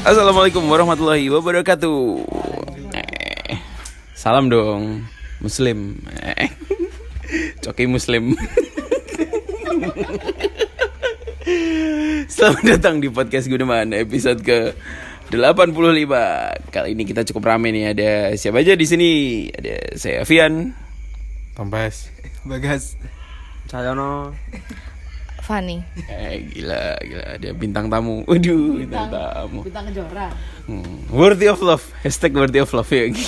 Assalamualaikum warahmatullahi wabarakatuh. Eh, salam dong, Muslim. Eh, Coki Muslim. Selamat datang di podcast Gudeman episode ke 85. Kali ini kita cukup rame nih. Ada siapa aja di sini? Ada saya Avian. Tombas Bagas Cayono Fanny Eh gila, gila ada bintang tamu. Waduh, bintang, tamu. Bintang Kejora Hmm, Worthy of love. Hashtag worthy of love ya.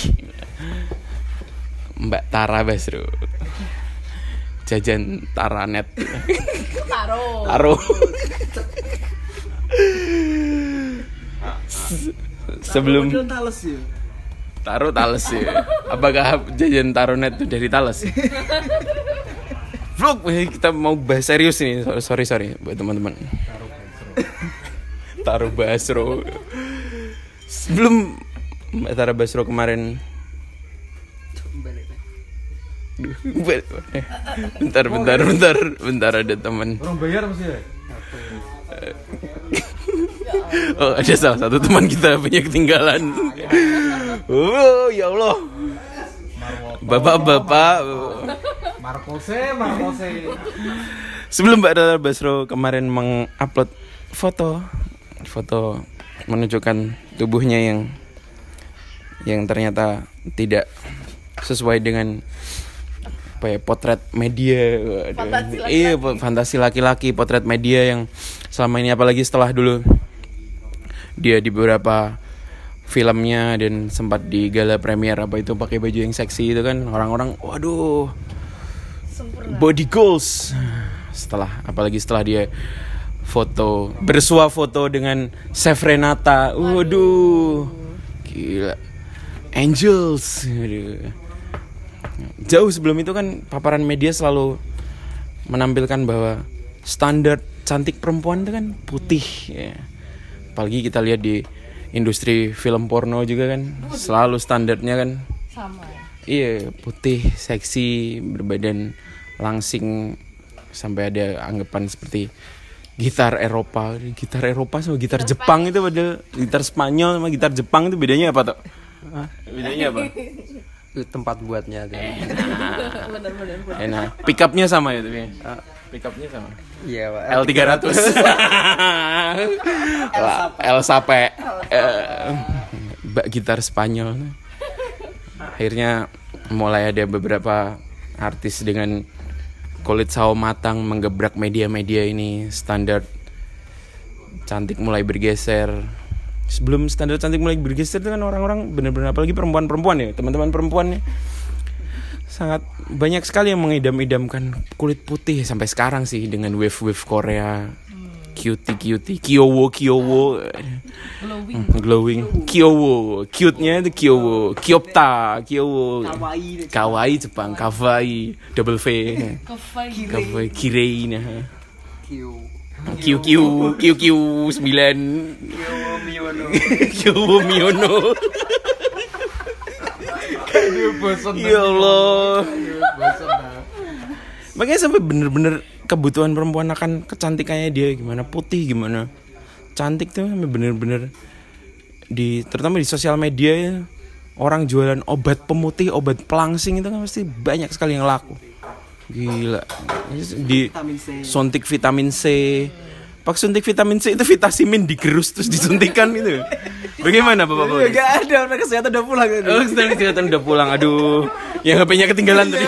Mbak Tara Basro. Jajan Taranet. Taro Taro. Se- Sebelum ya Taro Tales ya. Apakah jajan Taronet itu dari Tales? Vlog, eh, kita mau bahas serius nih. Sorry sorry, sorry buat teman-teman. Taro Basro. Sebelum Mbak Tara Basro kemarin bentar, bentar, bentar, bentar ada teman. Orang bayar ya? Oh, ada salah satu teman kita punya ketinggalan. Oh, ya Allah. Bapak-bapak. Marcose, Marcose Sebelum Mbak Dara Basro kemarin mengupload foto, foto menunjukkan tubuhnya yang yang ternyata tidak sesuai dengan apa ya, potret media. Waduh. Fantasi laki-laki. Iya, fantasi laki-laki, potret media yang selama ini apalagi setelah dulu dia di beberapa filmnya dan sempat di gala premier apa itu pakai baju yang seksi itu kan orang-orang waduh body goals. Setelah apalagi setelah dia foto bersuah foto dengan Chef Renata. Waduh. Gila. Angels. Jauh sebelum itu kan paparan media selalu menampilkan bahwa standar cantik perempuan itu kan putih ya. apalagi kita lihat di industri film porno juga kan selalu standarnya kan Sama ya. Iya, putih, seksi, berbadan langsing sampai ada anggapan seperti gitar Eropa, gitar Eropa sama gitar Jepang itu padahal gitar Spanyol sama gitar Jepang itu bedanya apa tuh? Bedanya apa? Tempat buatnya tuh Bener-bener Enak. Pick up-nya sama ya tapi. Pick up-nya sama. Iya pak L300. El Sape. Eh, Mbak gitar Spanyol. Akhirnya mulai ada beberapa artis dengan kulit sawo matang menggebrak media-media ini standar cantik mulai bergeser. Sebelum standar cantik mulai bergeser kan orang-orang bener-bener apalagi perempuan-perempuan ya, teman-teman perempuan ya sangat banyak sekali yang mengidam-idamkan kulit putih sampai sekarang sih dengan wave-wave Korea cutie cutie kyowo kyowo Glowing. Hmm, glowing. Kyowo cute nya itu kyowo kyopta kyowo Kawaii kawaii Jepang. Kawaii double V. Kawaii. Kirei nah Q Q Q Q sembilan. Miono. Kyowo miono ya Allah. Makanya sampai bener-bener kebutuhan perempuan akan kecantikannya dia gimana? Putih gimana? Cantik tuh bener-bener di terutama di sosial media ya, orang jualan obat pemutih obat pelangsing itu kan pasti banyak sekali yang laku. Gila. Di suntik vitamin C. Pak suntik vitamin C itu vitamin digerus terus disuntikan gitu. Bagaimana bapak bapak Gak ada orang kesehatan udah pulang. Kan Oh, kesehatan udah pulang. Aduh, yang HP-nya ketinggalan tadi.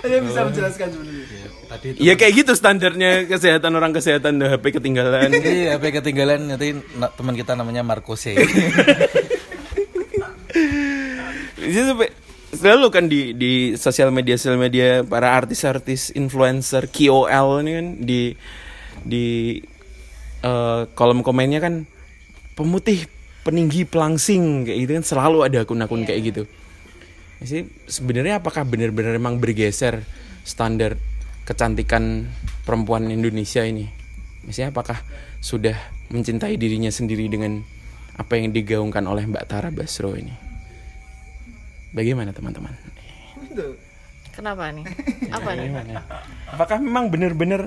Dia bisa menjelaskan sebenarnya Tadi itu Iya kayak gitu standarnya kesehatan orang kesehatan HP ketinggalan. Iya, HP ketinggalan nanti na- teman kita namanya Marcose Jadi sampai selalu kan di di sosial media sosial media para artis-artis influencer KOL ini kan di di eh, kolom komennya kan pemutih peninggi pelangsing kayak gitu kan selalu ada akun-akun kayak gitu. Jadi sebenarnya apakah benar-benar emang bergeser standar kecantikan perempuan Indonesia ini? Misalnya apakah sudah mencintai dirinya sendiri dengan apa yang digaungkan oleh Mbak Tara Basro ini? Bagaimana teman-teman? Kenapa nih? Apa nih? Apakah memang benar-benar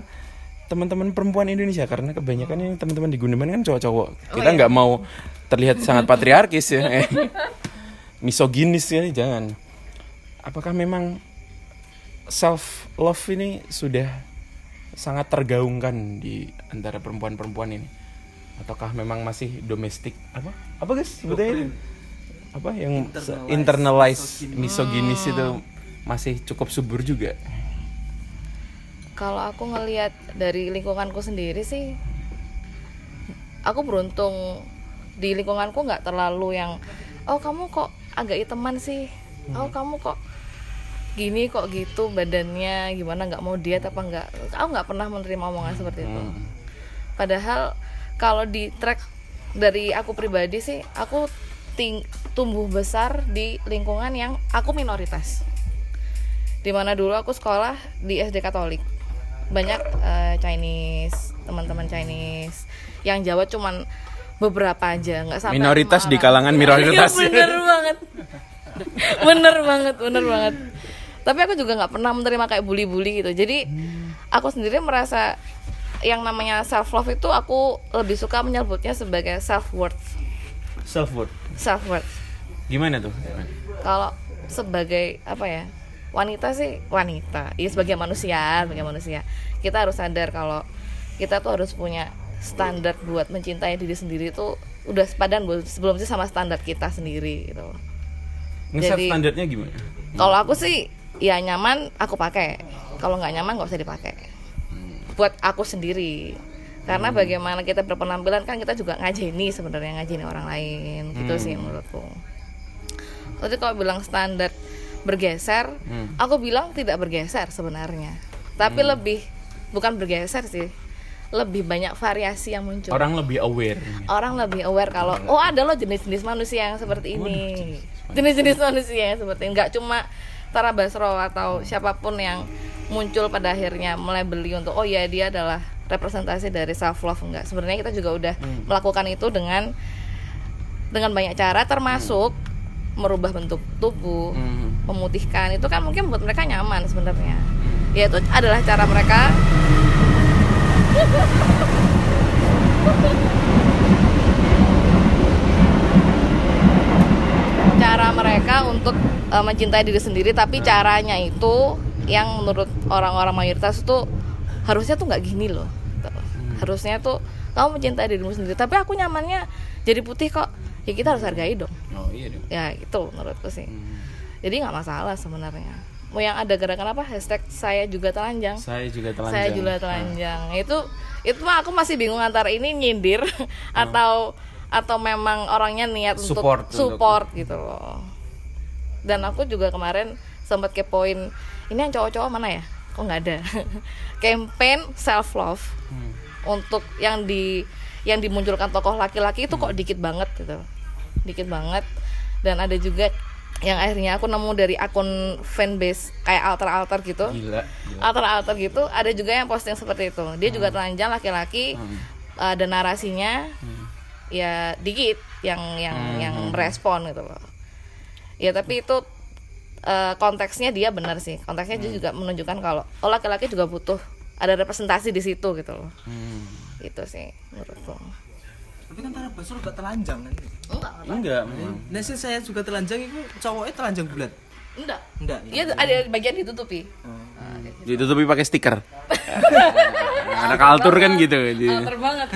teman-teman perempuan Indonesia karena kebanyakan ini teman-teman di Gundeman kan cowok-cowok. Kita nggak mau terlihat sangat patriarkis ya. Misoginis ya jangan. Apakah memang self love ini sudah sangat tergaungkan di antara perempuan-perempuan ini? Ataukah memang masih domestik apa? Apa guys sebetulnya? Apa yang se- internalize misoginis itu masih cukup subur juga? Kalau aku ngelihat dari lingkunganku sendiri sih, aku beruntung di lingkunganku nggak terlalu yang, oh kamu kok agak iteman sih, oh kamu kok gini kok gitu badannya gimana nggak mau diet apa nggak. Aku nggak pernah menerima omongan seperti itu. Padahal kalau di track dari aku pribadi sih aku ting- tumbuh besar di lingkungan yang aku minoritas. Di mana dulu aku sekolah di SD Katolik. Banyak eh, Chinese teman-teman Chinese. Yang Jawa cuman beberapa aja nggak sampai Minoritas di kalangan minoritas. Iya, bener banget. Bener banget bener banget tapi aku juga nggak pernah menerima kayak bully-bully gitu. Jadi aku sendiri merasa yang namanya self love itu aku lebih suka menyebutnya sebagai self worth Self worth. self worth Gimana? Tuh? kalau sebagai apa ya wanita sih wanita. Ya sebagai manusia sebagai manusia. Kita harus sadar kalau kita tuh harus punya standar buat mencintai diri sendiri itu udah sepadan bu- sebelum sih sama standar kita sendiri gitu. Nge-set Jadi- standarnya gimana? kalau aku sih ya nyaman aku pakai. Kalau nggak nyaman nggak usah dipakai. Buat aku sendiri. Karena bagaimana kita berpenampilan kan kita juga ngajeni sebenarnya ngajeni orang lain. Gitu sih menurutku. Tapi kalau bilang standar bergeser aku bilang tidak bergeser sebenarnya. Tapi lebih bukan bergeser sih lebih banyak variasi yang muncul. Orang lebih aware. orang lebih aware kalau oh ada loh jenis-jenis manusia yang seperti ini. jenis-jenis manusia yang seperti ini. Nggak cuma Tara Basro atau siapa pun yang muncul pada akhirnya melebeli untuk oh ya dia adalah representasi dari self love enggak. Sebenarnya kita juga udah melakukan itu dengan dengan banyak cara termasuk merubah bentuk tubuh Hmm. memutihkan. Itu kan mungkin buat mereka nyaman sebenarnya. Ya itu adalah cara mereka cara mereka untuk uh, mencintai diri sendiri tapi caranya itu yang menurut orang-orang mayoritas itu harusnya tuh nggak gini loh gitu. harusnya tuh kamu mencintai dirimu sendiri tapi aku nyamannya jadi putih kok. Ya kita harus hargai dong. Oh iya dong. ya itu menurutku sih. Jadi nggak masalah sebenarnya. Mau yang ada gerakan apa? Hashtag saya juga telanjang. Saya juga telanjang. saya juga telanjang. Itu itu mah aku masih bingung antara ini nyindir atau atau memang orangnya niat Support untuk support gitu loh dan aku juga kemarin sempat kepoin ini yang cowok-cowok mana ya? Kok nggak ada? Campaign self love untuk yang di yang dimunculkan tokoh laki-laki itu kok dikit banget gitu. Dikit banget. Dan ada juga yang akhirnya aku nemu dari akun fanbase kayak alter-alter gitu. Gila. alter-alter gitu ada juga yang posting seperti itu. Dia juga telanjang laki-laki ada narasinya. Ya dikit yang yang yang merespon gitu loh ya tapi itu eh, konteksnya dia benar sih konteksnya dia juga menunjukkan kalau oh laki-laki juga butuh ada representasi di situ gitu loh itu sih menurutku Tapi kan Tara Basro gak telanjang kan? enggak Enggak, memang. Nah sih saya juga telanjang itu cowoknya telanjang bulat. enggak Enggak. Iya ada bagian ditutupi Ditutupi pakai stiker. Anak altur kan gitu. Jadi, alter banget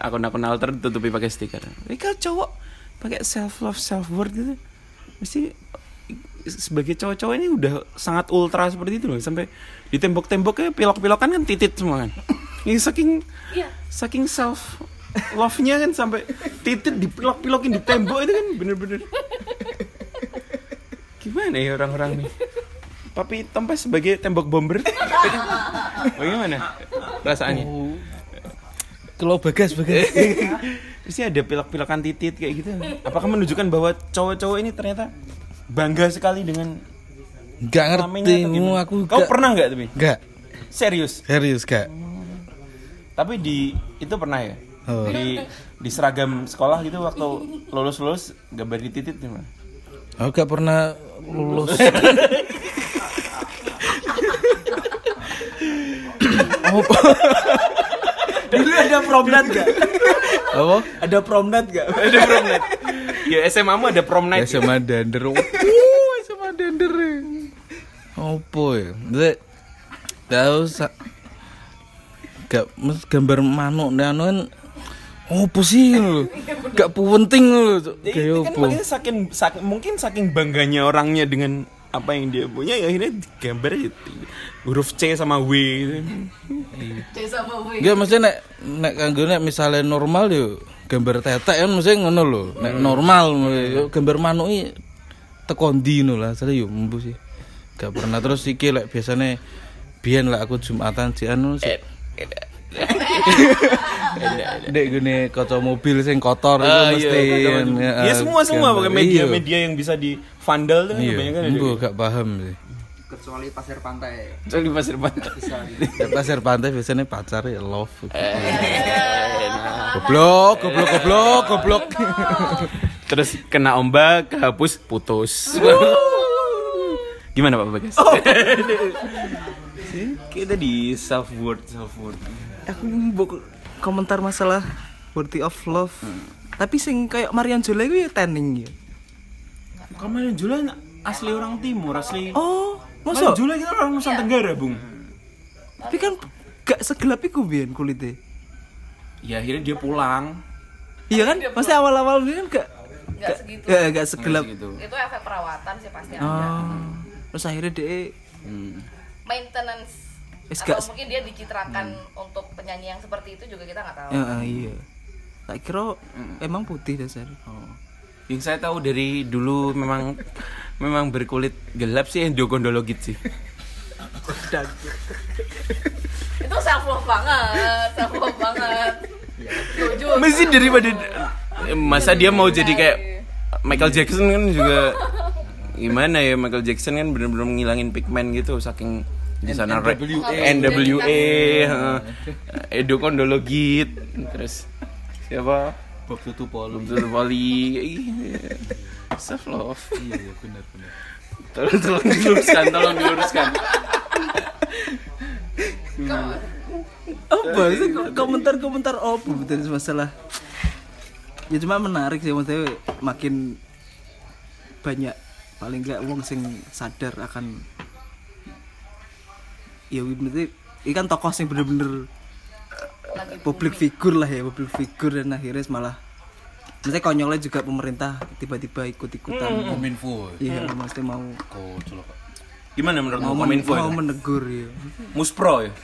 Akun-akun alter ditutupi pakai stiker. Ini kalau cowok pakai self love, self worth gitu, mesti sebagai cowok-cowok ini udah sangat ultra seperti itu loh. Sampai di tembok-temboknya pilok-pilokan kan titit semua kan. Ini saking iya. saking self love-nya kan sampai titit dipilok-pilokin di tembok itu kan bener-bener. Gimana ya orang-orang nih? Papi Tompes sebagai tembok bomber. Bagaimana perasaannya? Kalau bagas bagas. Pasti ada pilok-pilokan titit kayak gitu apakah menunjukkan bahwa cowok-cowok ini ternyata bangga sekali dengan kelaminnya ngerti mu aku kau gak- pernah nggak tapi Enggak. serius Serius gak? tapi di itu pernah ya Oh. di di seragam sekolah gitu waktu lulus lulus gambar di titit gimana Aku gak pernah lulus. Apa? Dulu ada promnat gak? Apa? Ada promnat gak? Ada prom night. Ya SMA mu ada prom night. SMA Dander. Wuh, SMA Dander. Apa ya? Sa gak gambar manuk nih anu kan apa sih lho? Gak penting. Ya, Kayak itu kan apa? makanya saking, saking- mungkin saking bangganya orangnya dengan apa yang dia punya ya akhirnya gambar huruf C sama W gitu. C sama W. Enggak maksudnya nek nek kanggo nek misale normal yo gambar tetek kan mesti ngono lho. Nek normal yo gambar manuk iki teko ndi ngono lah. Asale yo mbu sih. Gak pernah terus iki lek biasane biyen lah aku Jumatan si anu sih. Dek gini kaca mobil sing kotor itu Ah, mesti iya, ya, ya semua semua pakai media-media yang bisa di vandal tuh kan Iya, kebanyakan ada. mbu gak paham sih. Kecuali pasir pantai. Kecuali di pasir pantai. Ya, pasir pantai biasanya pacar ya love. Goblok, goblok, goblok, goblok. Terus kena ombak, kehapus, putus. Gimana Pak Bagas? Kita di self worth, self worth. Aku mbok komentar masalah worthy of love. Tapi sing kayak Marian Jola itu ya tanning ya. Kamu yang Jula asli orang timur, asli. Oh, Masa? Jula kita orang Nusantara Tenggara, Bung. Tapi kan gak segelap iku biyen kulitnya. Ya akhirnya dia pulang. Iya kan? Pasti awal-awal dia kan gak Nggak segitu. gak, gak segelap. gitu. Itu efek perawatan sih pasti ada. Oh. Terus akhirnya dia Hmm. Maintenance. Wis Atau gak- mungkin dia dicitrakan untuk penyanyi yang seperti itu juga kita nggak tahu. ya ah, iya. Tak kira emang putih dasar. Oh. Yang saya tahu dari dulu memang memang berkulit gelap sih yang Jogondologit sih. Itu self love banget, self love banget. Jujur. Mesti daripada masa dia mau jadi kayak Michael Jackson kan juga gimana ya Michael Jackson kan bener-bener ngilangin pigmen gitu saking di sana NWA, heeh. Edo Kondologit, terus siapa? Bob tutup polu. Betul Poli, self love. Iya, iya benar benar. Tolong tolong diluruskan, tolong diluruskan. Apa sih komentar-komentar apa betul masalah? Ya cuma menarik sih maksudnya makin banyak paling enggak wong sing sadar akan ya berarti ini kan tokoh sing bener-bener Lagi public figure lah ya public figure dan akhirnya malah maksudnya konyolnya juga pemerintah tiba-tiba ikut-ikutan Kominfo. iya maksudnya mau Kocok. Gimana menurut mau, Kominfo? mau menegur ya Muspro ya?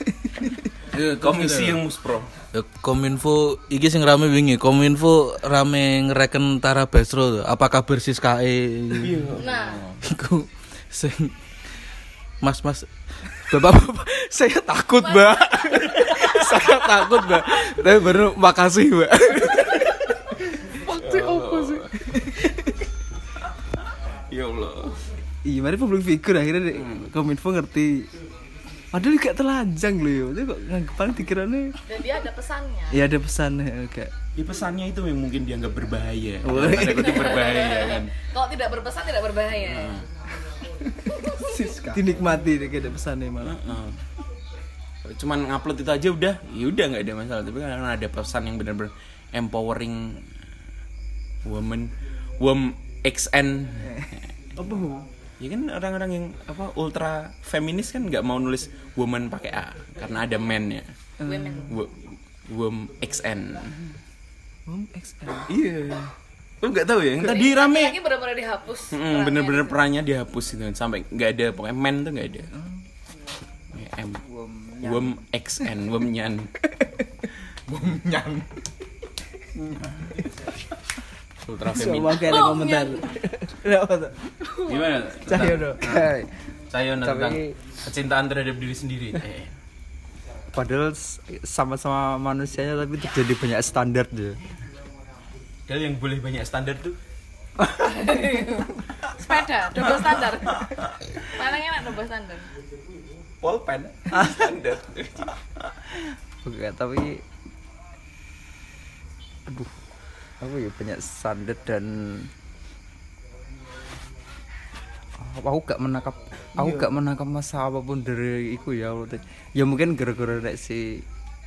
Iya, Komisi yang Muspro. Ya, Kominfo iki sing rame wingi. Kominfo rame ngereken Tara Basro. Apa kabar sis KE? Nah, Iku sing Mas Mas Bapak-bapak saya takut, Mbak. saya takut, Mbak. Tapi baru makasih, Mbak. Waktu apa sih? Ya Allah. Iya, mari public figure akhirnya deh, Kominfo ngerti. Padahal gak telanjang loh ya. Itu kok nganggapan dikiranya dan dia ada pesannya. ya ada pesannya kayak Ya pesannya itu yang mungkin dianggap berbahaya. Oh. Tanda kutip berbahaya kan. Kalau tidak berpesan tidak berbahaya. dinikmati deh kayak ada pesannya malah. Heeh. Cuman ngupload itu aja udah, ya udah nggak ada masalah. Tapi karena ada pesan yang benar-benar empowering woman, wom XN. Apa? Bu? Ya kan orang-orang yang apa ultra feminis kan nggak mau nulis woman pakai A karena ada man ya. Women. Wo- Wom XN. Om XL. Iya. Lu nggak tahu ya? Yang tadi rame. Lagi benar-benar dihapus. Mm, bener-bener perannya dihapus gitu sampai nggak ada pokoknya men tuh nggak ada Ya, M Wom XN Wom Nyan Wom Nyan Ultra Coba feminis kayak ada komentar. Gimana? Cahyo dong. Cahyo Tapi- tentang kecintaan terhadap diri sendiri eh. Padahal s- sama-sama manusianya tapi terjadi banyak standar ya. Padahal yang boleh banyak standar tuh Sepeda, double standar. Yang enak double standar? Polpen standar Oke, tapi aduh apa ya banyak standar dan aku gak menangkap aku gak menangkap masalah apa pun dari iku ya ya mungkin gara-gara nek si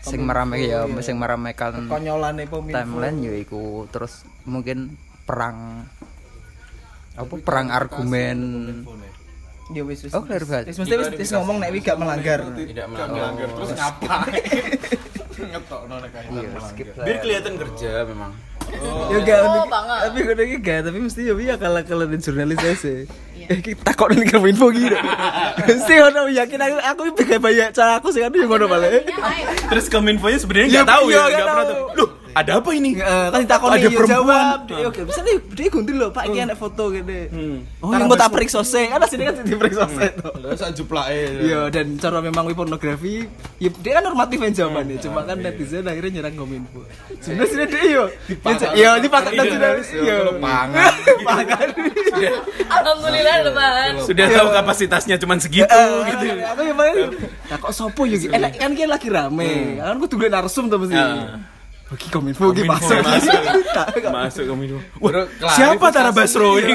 sing merame ya sing meramaikan konyolane peminfo timeline ya iku. Terus mungkin perang apa perang argumen ya wis wis oh klarifikasi wis. mesti wis wis ngomong nek gak melanggar. tidak melanggar. terus iya skip lah. biar kelihatan kerja memang. Ya gak Oh, banget. tapi gue lagi gak tapi mesti ya wi akal akalan jurnalis aja Eh, kita kok nih info gitu. Mesti ono yakin aku aku bisa banyak cara aku sih kan yang ngono balik. terus kominfonya sebenarnya Ya, nggak tahu iya, ya nggak nggak pernah tahu. tahu loh ada apa ini Eh, kan ditakoni Ada ya perempuan. jawab. Dia oke, bisa nih dia gunting lho, Pak iki enak foto gitu. Oh, yang mau tak periksa sih. Kan asline kan diperiksa sih to. Lah sak juplake. Iya, dan cara memang wi pornografi, ya dia kan normatif yang jawabannya. Cuma kan netizen akhirnya nyerang kominfo. Sebenarnya sih dia yo. Iya, dipakai dan sudah. Iya. Pangan. Pangan. Alhamdulillah lebaran. sudah tahu kapasitasnya cuma segitu gitu Eh, Aku yang paling kok sopo ya Enak kan kan lagi rame Kan aku tunggu narsum tuh mesti Bagi kominfo Bagi masuk masuk. Masuk kominfo wah siapa Tara klarifikasi. Basro ini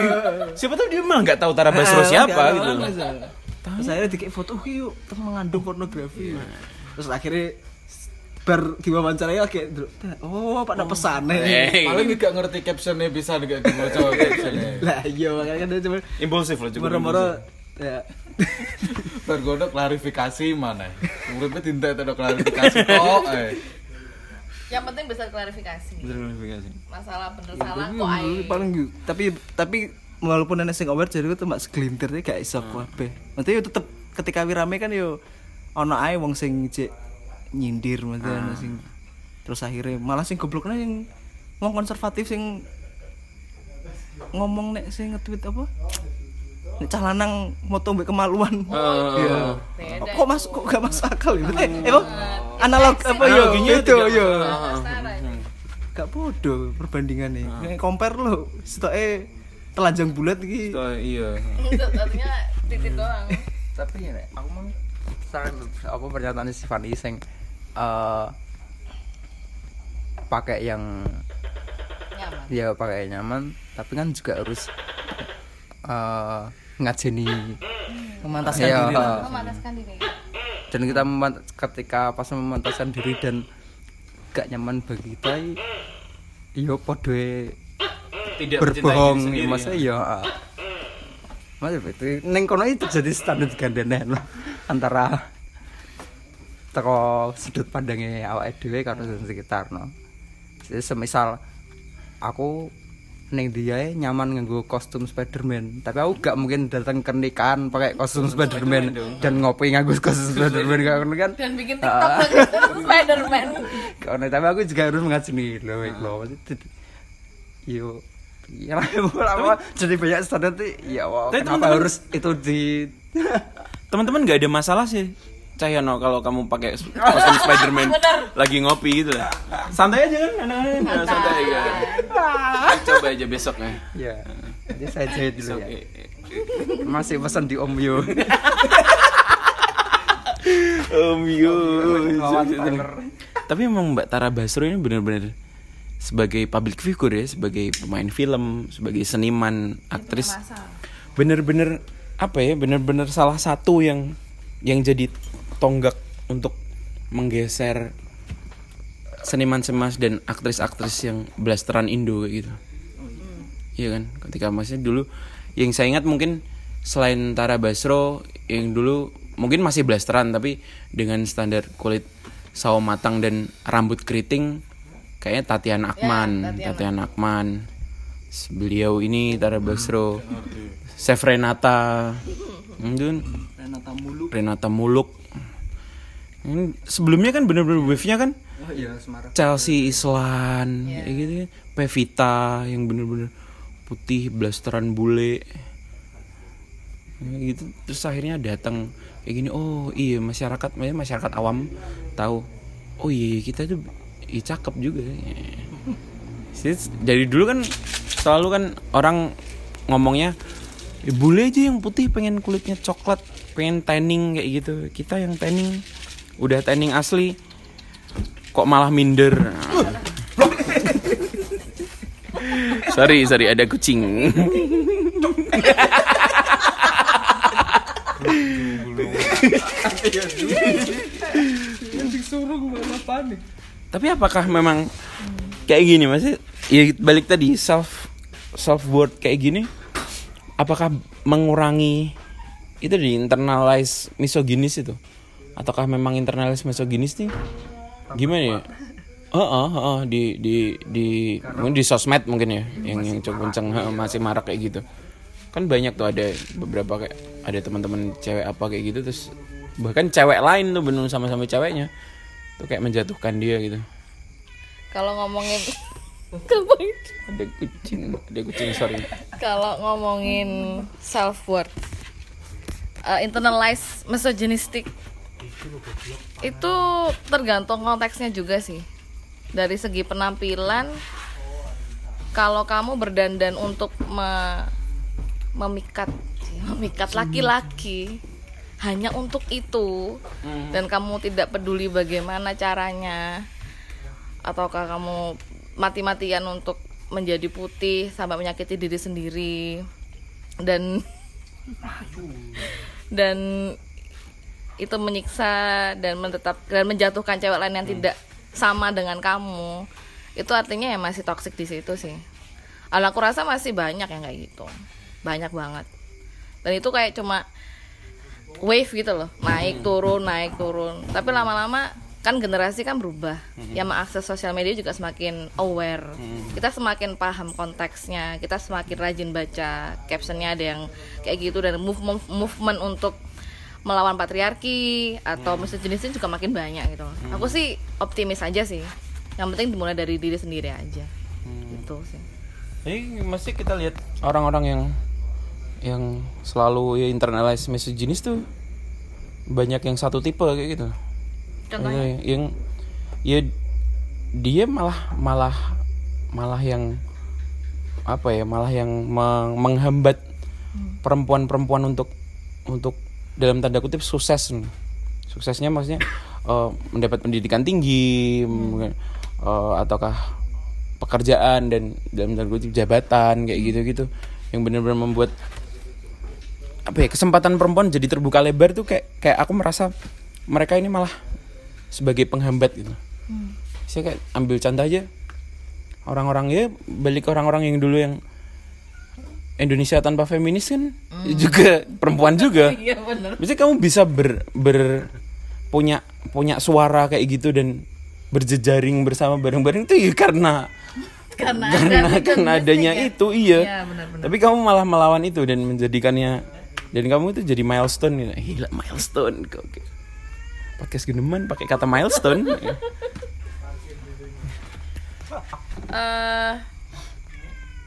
siapa tahu dia malah nggak tahu Tara Basro Eh, siapa enggak, gitu. Terus akhirnya dikit foto "Oh, yuk temen mengandung pornografi Terus akhirnya Bar diwawancarai kayak Oh pada pesane Eh, Paling gak ngerti captionnya bisa gak dibaca captionnya. Lah iya makanya kan dia cuma impulsif loh cukup Moro-moro Ya Tergoda klarifikasi mana? Uripnya tinta ada klarifikasi kok. Eh. Yang penting bisa klarifikasi. impulsif. Masalah bener Ya, salah tapi kok ae. paling gitu. tapi tapi walaupun ana sing aware jadi itu mak segelintir gak iso kabeh. Nanti yo tetep ketika wirame kan yo ana ae wong sing jek nyindir maksudnya ana sing terus akhirnya malah sing gobloknya yang wong konservatif sing ngomong nek sing nge-tweet apa? Nek cah lanang moto mbek kemaluan. Iya. Beda. Kok masuk kok gak masuk akal ya? Eh, emang analog apa yo? Analoginya Itu yo. Setara ini. gak bodoh perbandingannya nih compare lo stoke telanjang bulat iki Oh, iya Untuk artinya titik doang. tapi ya Nek, aku mau saran apa pernyataan si Fanny sing eh pakai yang Nyaman. ya pakai nyaman tapi kan juga harus eh ngajeni memantaskan Iya, diri lah. Memanaskan diri. dan kita memant- ketika pas memantaskan diri dan gak nyaman bagi kita iya podoe tidak berbohong masa ya Mas itu neng kono itu jadi standar gandenen lah antara teko sudut pandangnya awak dhewe karo sing sekitar no. Jadi semisal aku neng dia nyaman nganggo kostum Spiderman, tapi aku gak mungkin datang ke nikahan pakai kostum Spiderman dan ngopi nganggo kostum Spiderman gak ngono kan. Dan bikin TikTok lagi Spiderman. Karena tapi aku juga harus mengajeni loh, loh. Yo, ya lama jadi banyak standar tuh. Ya, wow, Tapi kenapa harus itu di teman-teman nggak ada masalah sih Cahyono kalau kamu pakai kostum Spiderman lagi ngopi gitu lah. Santai aja kan anak-anak Nah, santai aja. Coba aja besok ya ya. Jadi saya jahit dulu ya. eh, eh. Masih pesan di Om Yo. Om Yo. Tapi emang Mbak Tara Basro ini benar-benar sebagai public figure ya, sebagai pemain film, sebagai seniman, aktris, bener-bener apa ya, bener-bener salah satu yang yang jadi tonggak untuk menggeser seniman-seniman dan aktris-aktris yang blasteran Indo kayak gitu. Iya kan, ketika masih dulu yang saya ingat mungkin selain Tara Basro yang dulu mungkin masih blasteran tapi dengan standar kulit sawo matang dan rambut keriting kayaknya Tatiana Akman, Tatiana Akman. Beliau ini Tara Basro, Chef Renata, Mungkin Renata Muluk Renata Muluk. Ini sebelumnya kan bener-bener wave-nya kan? Oh iya, Semarang. Chelsea Islan, kayak gitu kan. Pevita yang bener-bener putih blasteran bule. Ya gitu. Terus akhirnya datang kayak gini oh iya masyarakat maksudnya masyarakat awam tahu. Oh iya kita tuh iya cakep juga. Jadi, dari dulu kan selalu kan orang ngomongnya "Ya, bule aja yang putih pengen kulitnya coklat pengen tanning kayak gitu. Kita yang tanning udah tanning asli kok malah minder? Sorry sorry ada kucing. Tapi apakah memang kayak gini masih ya balik tadi self self worth kayak gini apakah mengurangi itu di internalize misoginis itu ataukah memang internalize misoginis nih? Gimana ya? Heeh, heeh, di di di mungkin di sosmed mungkin ya yang yang cukup kenceng heeh, masih marak kayak gitu. Kan banyak tuh ada beberapa kayak ada teman-teman cewek apa kayak gitu terus bahkan cewek lain tuh bener sama-sama ceweknya tuh kayak menjatuhkan dia gitu. Kalau ngomongin ada kucing ada kucing sorry. Kalau ngomongin self worth, internalize misogynistic itu tergantung konteksnya juga sih. Dari segi penampilan, kalau kamu berdandan untuk me- memikat memikat laki-laki hanya untuk itu. Dan kamu tidak peduli bagaimana caranya ataukah kamu mati-matian untuk menjadi putih sampai menyakiti diri sendiri. Dan dan itu menyiksa dan menetap dan menjatuhkan cewek lain yang tidak sama dengan kamu. Itu artinya ya masih toxic di situ sih. Alah, aku rasa masih banyak yang kayak gitu. Banyak banget. Dan itu kayak cuma wave gitu loh. Naik turun naik turun. Tapi lama-lama kan generasi kan berubah. Yang mengakses sosial media juga semakin aware. Kita semakin paham konteksnya. Kita semakin rajin baca captionnya. Ada yang kayak gitu. Dan movement movement untuk melawan patriarki atau misoginisnya juga makin banyak gitu. Aku sih optimis aja sih. Yang penting dimulai dari diri sendiri aja. Gitu sih. Jadi masih kita lihat orang-orang yang yang selalu ya internalize misogynis tuh banyak yang satu tipe kayak gitu. contohnya? Yang ya dia malah malah malah yang apa ya malah yang meng- menghambat perempuan-perempuan untuk untuk dalam tanda kutip sukses. Suksesnya maksudnya eh, mendapat pendidikan tinggi mungkin, eh, ataukah pekerjaan dan dalam tanda kutip jabatan kayak gitu-gitu yang benar-benar membuat apa ya kesempatan perempuan jadi terbuka lebar tuh kayak kayak aku merasa mereka ini malah sebagai penghambat gitu. Saya kayak ambil contoh aja orang-orang ya balik orang-orang yang dulu yang Indonesia tanpa feminis kan juga perempuan juga. iya bener Bisa kamu bisa ber, ber punya punya suara kayak gitu dan berjejaring bersama bareng-bareng itu ya karena karena karena ada karena adanya misoginisnya. itu iya. Iya, benar-benar. Tapi kamu malah melawan itu dan menjadikannya dan kamu itu jadi milestone gitu. Gila milestone kok. Podcast geneman pakai kata milestone. eh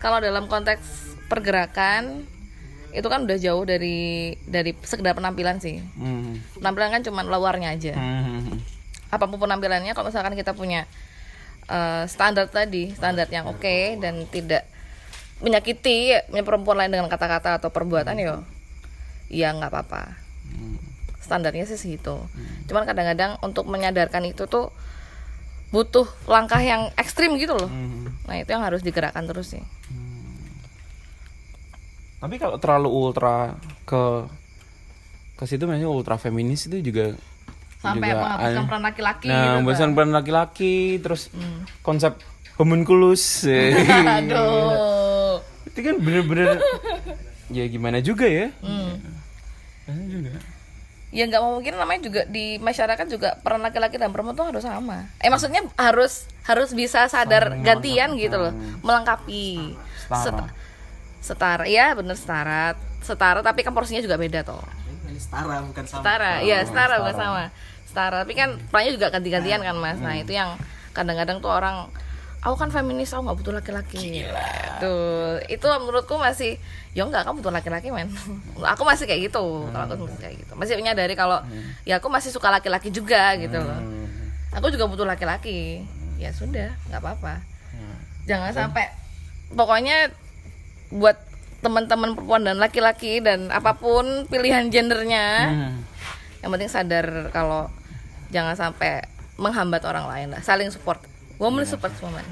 kalau dalam konteks pergerakan itu kan udah jauh dari dari sekedar penampilan sih. Hmm. penampilan kan cuma luarnya aja. Hmm. apa pun penampilannya kalau misalkan kita punya eh, standar tadi standar yang oke dan tidak menyakiti ya, perempuan lain dengan kata-kata atau perbuatan yo ya nggak apa-apa. Standarnya sih segitu. Cuman kadang-kadang untuk menyadarkan itu tuh butuh langkah yang ekstrim gitu loh. Nah itu yang harus digerakkan terus sih Tapi kalau terlalu ultra ke ke situ maksudnya ultra feminis itu juga sampai juga menghabiskan aneh. peran laki-laki Nah, gitu membuatkan kan. peran laki-laki terus konsep homunculus. eh, aduh itu kan bener-bener ya gimana juga ya? Hmm. Gimana juga. ya nggak mau mungkin namanya juga di masyarakat juga peran laki-laki dan perempuan tuh harus sama eh maksudnya harus harus bisa sadar gantian gitu loh melengkapi Setara. Set- setara ya bener setara. Setara tapi kan porsinya juga beda toh. Ini setara bukan sama. setara ya setara bukan sama. Setara tapi kan perannya juga ganti-gantian kan mas. Nah itu yang kadang-kadang tuh orang aku kan feminis aku nggak butuh laki-laki. Tuh itu menurutku masih ya enggak kamu butuh laki-laki men. Aku masih kayak gitu kalau aku masih kayak gitu. Masih menyadari kalau ya aku masih suka laki-laki juga gitu loh. Aku juga butuh laki-laki. Ya sudah nggak apa-apa. Jangan sampai pokoknya buat teman-teman perempuan dan laki-laki dan apa pun pilihan gendernya. Hmm. yang penting sadar kalau jangan sampai menghambat orang lain lah saling support. Woman support woman.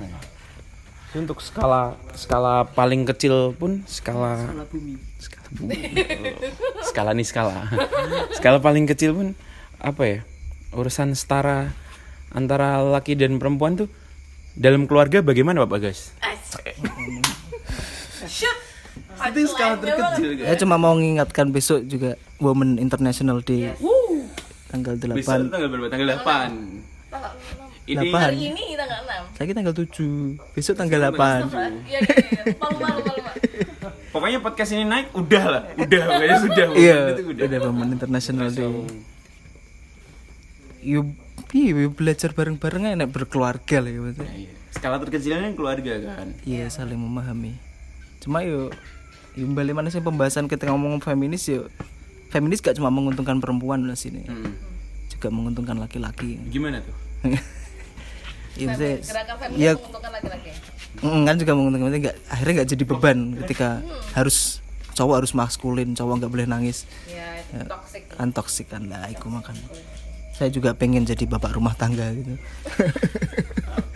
Untuk skala skala paling kecil pun skala skala bumi. skala nih skala. Skala paling kecil pun apa ya? Urusan setara antara laki dan perempuan tuh dalam keluarga bagaimana bapak guys? Itu skala terkecil. Saya cuma mau mengingatkan besok juga Women International Day tanggal 8. Besok tanggal berapa? Tanggal 8 Tanggal Ini Delapan. Hari ini tanggal 6 Saya tanggal 7. Besok tanggal 8. Iya iya iya Malu malu malu malu. pokoknya podcast ini naik udah lah, udah pokoknya sudah. Iya, itu udah. udah Women International Day. Yuk, iya belajar bareng-bareng enak berkeluarga lah ya maksudnya. Iya. Skala terkecilnya keluarga kan. Iya saling memahami. Cuma yuk, yuk balik mana sih pembahasan ketika ngomong feminis yuk. Feminis gak cuma menguntungkan perempuan di sini, Hmm. juga menguntungkan laki-laki. Gimana tuh? Iya maksudnya, Gerakan feminis Iya. menguntungkan laki-laki. kan juga menguntungkan nggak akhirnya nggak jadi beban ketika harus cowok harus maskulin, cowok nggak boleh nangis. Ya, itu toxic. Kan toksik kan lah, aku makan. Saya juga pengen jadi bapak rumah tangga gitu.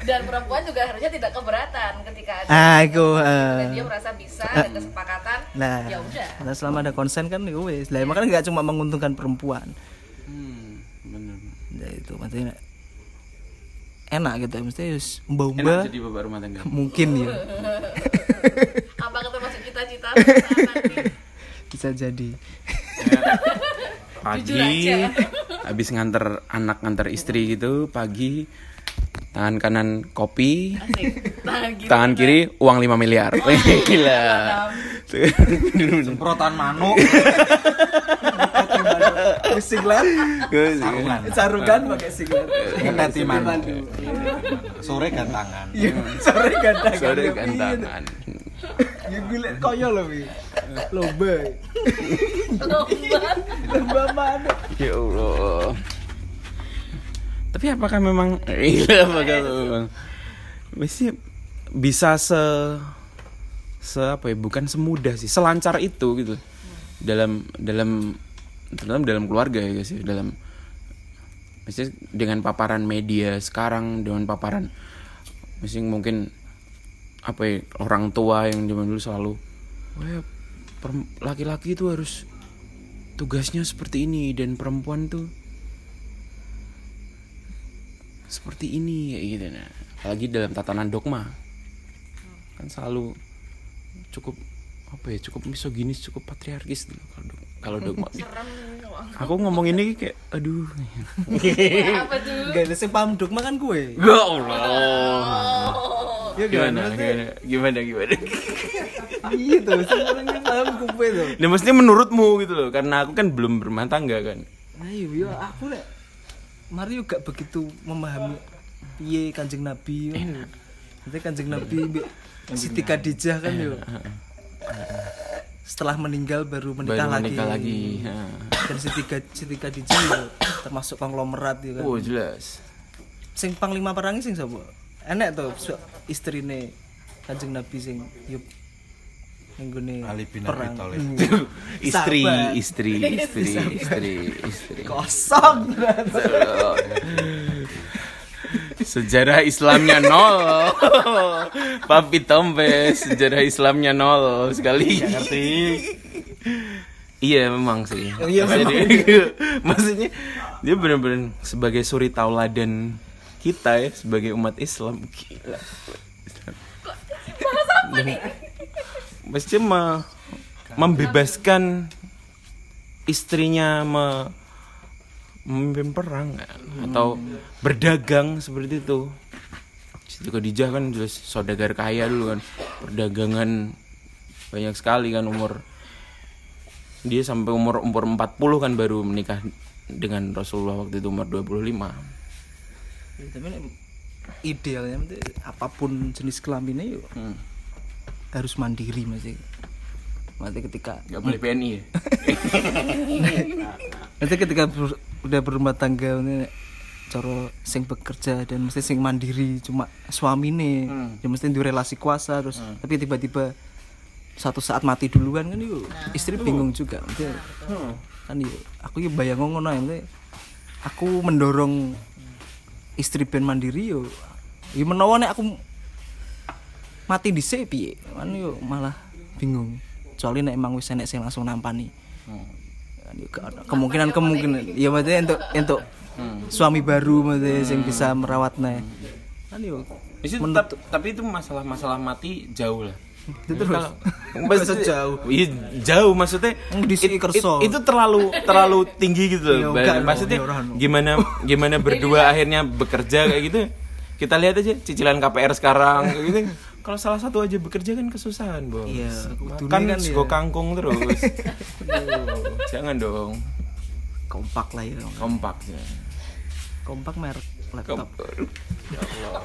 Dan perempuan juga harusnya tidak keberatan ketika ada ah, aku. dan eh, dia merasa bisa ada kesepakatan. Nah, Ya udah. nah, selama ada konsen kan ya wes. Lah makanya nggak cuma menguntungkan perempuan. Hmm, bener. Ya itu maksudnya enak gitu mesti harus mbak Enak mbak jadi bapak rumah tangga. mungkin ya Apakah termasuk cita-cita bisa jadi Pagi habis nganter anak nganter istri gitu, pagi tangan kanan kopi. Tangan kiri. tangan kiri uang 5 miliar. Gila. Semprotan manuk. singlet sarungan pakai singlet Ngepeti manuk. Sore gantangan. sore kadang Sore gantangan. ya gila koyo loh lomba Lomba. lomba mana Ya Allah. Tapi apakah memang iya apakah memang mesti bisa se se apa ya? Bukan semudah sih selancar itu gitu. Dalam dalam terutama dalam keluarga ya guys ya dalam mesti dengan paparan media sekarang dengan paparan mesti mungkin apa ya orang tua yang zaman dulu selalu "Wah, ya, perem- laki-laki itu harus tugasnya seperti ini dan perempuan tuh seperti ini kayak gitu. Nah apalagi dalam tatanan dogma. Kan selalu cukup apa ya cukup misoginis cukup patriarkis gitu kalau dog- kalau dogma. Aku ngomong ini kayak aduh. Apa tuh? gak ada sing paham dogma kan gue. Ya Allah. Ya gimana? Gimana gimana? Gimana iya tuh yang paham gue tuh. Nah maksudnya menurutmu gitu loh karena aku kan belum berumah tangga kan. Ayo ya aku lek Mario gak begitu memahami piye kanjeng Nabi Nanti kanjeng Nabi Siti Khadijah kan yo. Setelah meninggal baru menikah baru lagi, menikah lagi dan Siti, Siti Khadijah yo termasuk konglomerat ya kan. Oh jelas. Sing panglima perangi sing sapa enek to su- istrine kanjeng Nabi sing yo bin Abi perang Thalib. Istri istri istri istri istri kosong Sejarah Islamnya nol. Papi Tombe, sejarah Islamnya nol sekali. ngerti. Iya memang sih. Iya, Maksudnya dia- Maksudnya dia benar-benar sebagai suri tauladan kita ya sebagai umat Islam. Gila. Dan Mesti me- membebaskan istrinya me- memimpin perang kan? atau berdagang seperti itu. Siti Khadijah kan jelas saudagar kaya dulu kan, perdagangan banyak sekali kan umur dia sampai umur umur 40 kan baru menikah dengan Rasulullah waktu itu umur 25. Ya, tapi idealnya apa pun jenis kelaminnya yuk Hmm. Harus mandiri masih nanti ketika Gak boleh PNI ya. nanti ketika ber- udah berumah tangga ini cara sing bekerja dan mesti sing mandiri cuma suami nih ya mesti di relasi kuasa terus tapi tiba-tiba satu saat mati duluan kan yuk istri bingung juga. Nanti kan yuk aku yuk bayang ngono ya nanti aku mendorong istri ben mandiri yo. Ya menawa nek aku mati di piye kan yo malah bingung soalnya nek emang wis enek sing langsung nampani ya ono. kemungkinan kemungkinan ya maksudnya untuk untuk suami baru maksudnya yang bisa merawatnya kan yo Itu tap- tapi itu masalah-masalah mati jauh lah. itu terus Kalau- jauh. Iya, jauh maksudnya. Hmm, di sini it- kerso. itu terlalu terlalu tinggi gitu loh. enggak, maksudnya gimana gimana berdua akhirnya bekerja kayak gitu. Kita lihat aja cicilan KPR sekarang kayak gitu. Kalau salah satu aja bekerja kan kesusahan, Bos. Iya, Makan kan sego ya. kangkung terus. Jangan dong. kompak lah ya Kompak ya. kompak merek laptop. Ya Allah.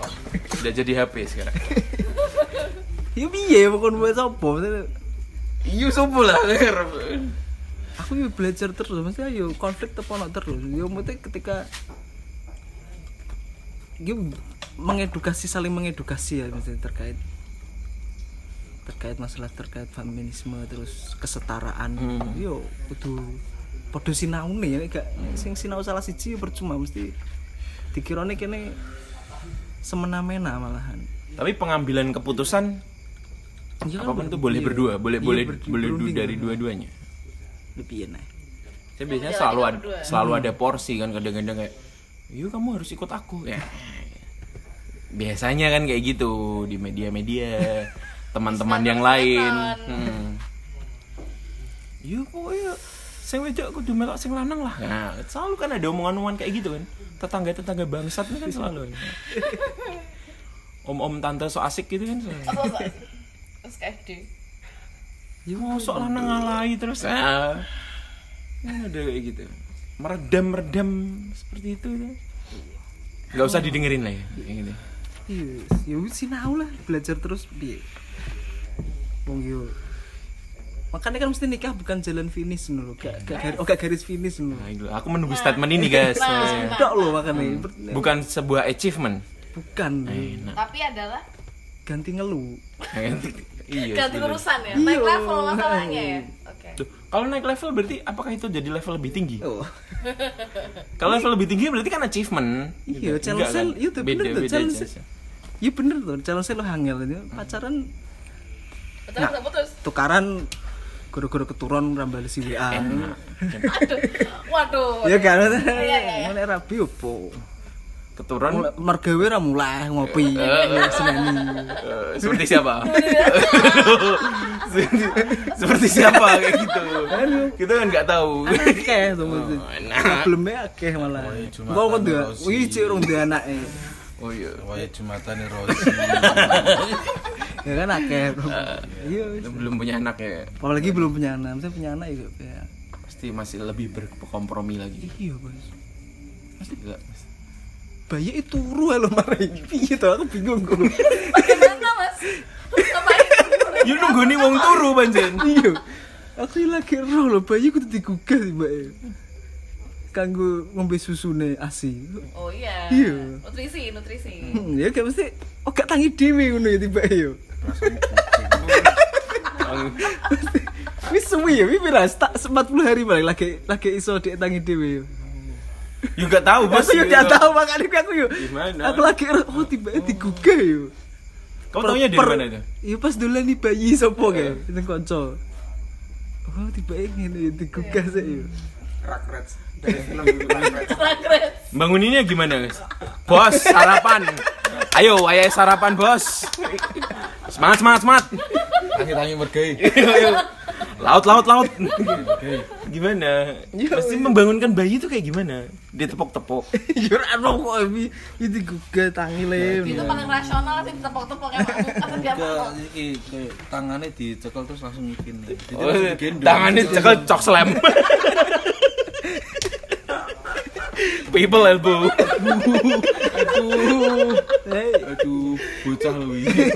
Udah jadi HP sekarang. ya piye pokoknya buat Maksudnya, Iya sopo lah. aku belajar terus maksudnya yo konflik tepono terus yo maksudnya ketika yo mengedukasi saling mengedukasi ya maksudnya terkait terkait masalah terkait feminisme terus kesetaraan. Yo kudu podo sinau nih ya gak sing sinau salah siji percuma mesti dikirone kene semena-mena malahan. Tapi pengambilan keputusan kan, apa pun ber- itu boleh iya. berdua, boleh Iya, boleh ber- boleh du- dari dua-duanya. lebih enak. Saya biasanya selalu ada selalu ada porsi kan kadang-kadang kayak, "Yuk kamu harus ikut aku." Ya. Biasanya kan kayak gitu di media-media, teman-teman yang lain. Hmm. Yuk kok ya sing wedok kudu melok sing lanang lah. Nah, selalu kan ada omongan-omongan kayak gitu kan. Tetangga-tetangga bangsat ini kan selalu. Om-om tante so asik gitu kan selalu. Di Ya mau sok lanang ngalai terus ah. Kan ada kayak gitu. Meredam-meredam seperti itu tuh. Gak usah didengerin lah ya. gitu. Iya, ya sinau lah, belajar terus piye. Wong yo. Makanya kan mesti nikah bukan jalan finish dulu, gak gak garis, oh, gak garis finish dulu. Nah. Aku menunggu statement ini guys. Tok loh makanya Ber- Bukan sebuah achievement. bukan Enak. tapi adalah ganti ngeluh. iya. ganti urusan ya Iya. naik level masalahnya ya kalau naik level berarti apakah itu jadi level lebih tinggi? Oh. Kalau level lebih tinggi berarti kan achievement. Iya, Gitu. challenge kan? iya tuh bener tuh beda challenge. Iya bener tuh, challenge lo hangel ini pacaran betul betul putus tukaran guru-guru keturun rambal si WA. Aduh waduh Ya kan, iya, iya. mulai rapi opo. Keturun mergawe ra mulai ngopi. Seneni. eh, seperti siapa? seperti, seperti siapa kayak gitu. Kita kan nggak tahu. akeh nah. Probleme akeh malah. Jumatan Kok kok dia, Rosi. wih cek rong dia anake. Oh iya. Waya Jumatan Rosi. Ya kan akeh. Iya. Belum punya anak ya. Apalagi belum punya anak, saya punya anak juga ya. Pasti masih lebih berkompromi lagi. Iya, Bos. Gila. Bayi itu turu lo marahin. Piye to aku bingung kok. bagaimana mas ngapain You nunggu nih wong turu banjen. Iya. Aku lagi roh lo bayi kudu digugah sih, Mbak. Kanggo ngombe susune ASI. oh iya Iya. nutrisi nutrisi Hmm, ya gak mesti oh gak tangi dhewe ngono ya tiba yo. Wis suwi ya, wis? Tak 40 hari balik lagi lagi iso dek tangi dhewe yo. You gak tahu bos. Aku yo gak tahu makanya aku yo. Gimana? Aku lagi oh tiba digugah yo. Kamu taunya dari mana itu? Iya pas dulu nih bayi sopo kayak itu konco. Oh tiba ngene ya digugah sih yo. Banguninnya gimana guys? Bos, sarapan. Ayo, ayah sarapan bos. Semangat, semangat, semangat. Tangi-tangi mergai. Laut, laut, laut. Gimana? Pasti membangunkan bayi itu kayak gimana? Dia tepok-tepok. Yo ora ono kok ini ini digugah tangi le. itu paling rasional sih tepok-tepok emang atau dia kayak tangannya dicekel terus langsung bikin. Jadi Oh, digendong. tangannya cekel cok slam. People elbow. Hei, Aduh, bocah lu ini.